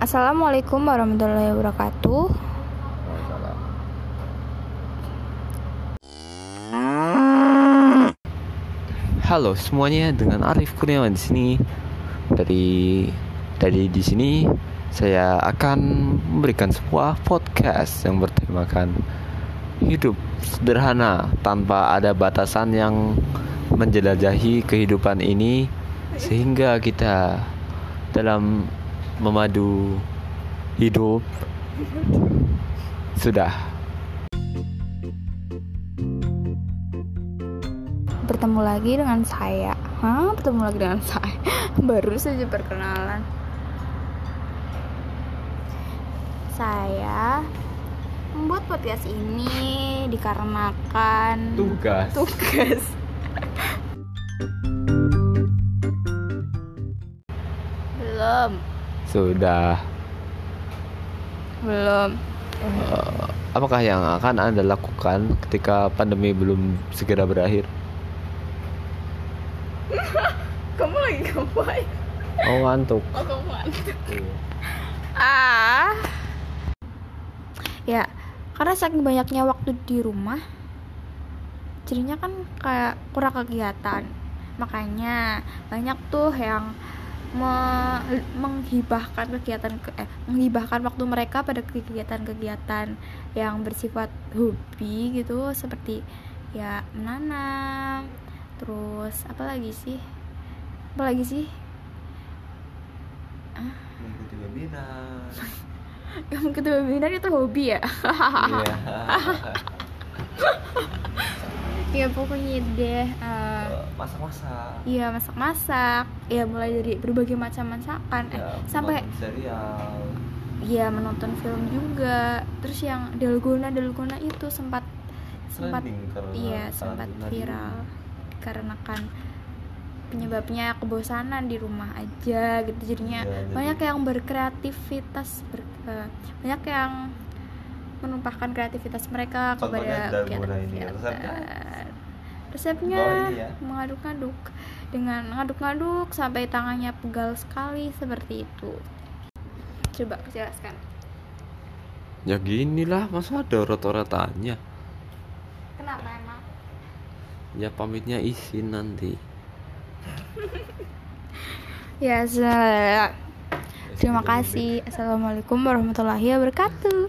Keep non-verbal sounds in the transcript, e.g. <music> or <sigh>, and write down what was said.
Assalamualaikum warahmatullahi wabarakatuh. Halo semuanya, dengan Arif Kurniawan di sini. Dari dari di sini saya akan memberikan sebuah podcast yang bertemakan hidup sederhana tanpa ada batasan yang menjelajahi kehidupan ini sehingga kita dalam memadu hidup sudah Bertemu lagi dengan saya. Hah? Bertemu lagi dengan saya. <laughs> Baru saja perkenalan. Saya membuat podcast ini dikarenakan tugas <laughs> tugas. Sudah belum. Eh, apakah yang akan Anda lakukan ketika pandemi belum segera berakhir? <laughs> Kamu lagi ngapain? Oh ngantuk. Oh, kamu ngantuk. Ah. Ya, karena saking banyaknya waktu di rumah, jadinya kan kayak kurang kegiatan. Makanya banyak tuh yang me- menghibahkan kegiatan ke eh, menghibahkan waktu mereka pada kegiatan-kegiatan yang bersifat hobi gitu seperti ya menanam terus apa lagi sih apa lagi sih Mengikuti webinar. yang <laughs> mengikuti webinar itu hobi ya Iya. <laughs> ya pokoknya deh eh, Eh, Masak-masak. Iya masak-masak, ya mulai dari berbagai macam masakan, eh, Ya, sampai serial. ya menonton film juga. Terus yang dalgona dalgona itu sempat sempat Trending karena iya sempat viral. Dikarenakan penyebabnya kebosanan di rumah aja gitu. Jadinya Iya, jadi- banyak yang berkreativitas ber- eh, banyak yang menumpahkan kreativitas mereka Contohnya kepada resepnya? resepnya Di bawah ini ya. mengaduk-aduk dengan ngaduk-ngaduk sampai tangannya pegal sekali seperti itu coba jelaskan Ya gini lah, masa ada rata-ratanya? kenapa emang Ya pamitnya izin nanti. <laughs> ya se- terima kasih assalamualaikum warahmatullahi wabarakatuh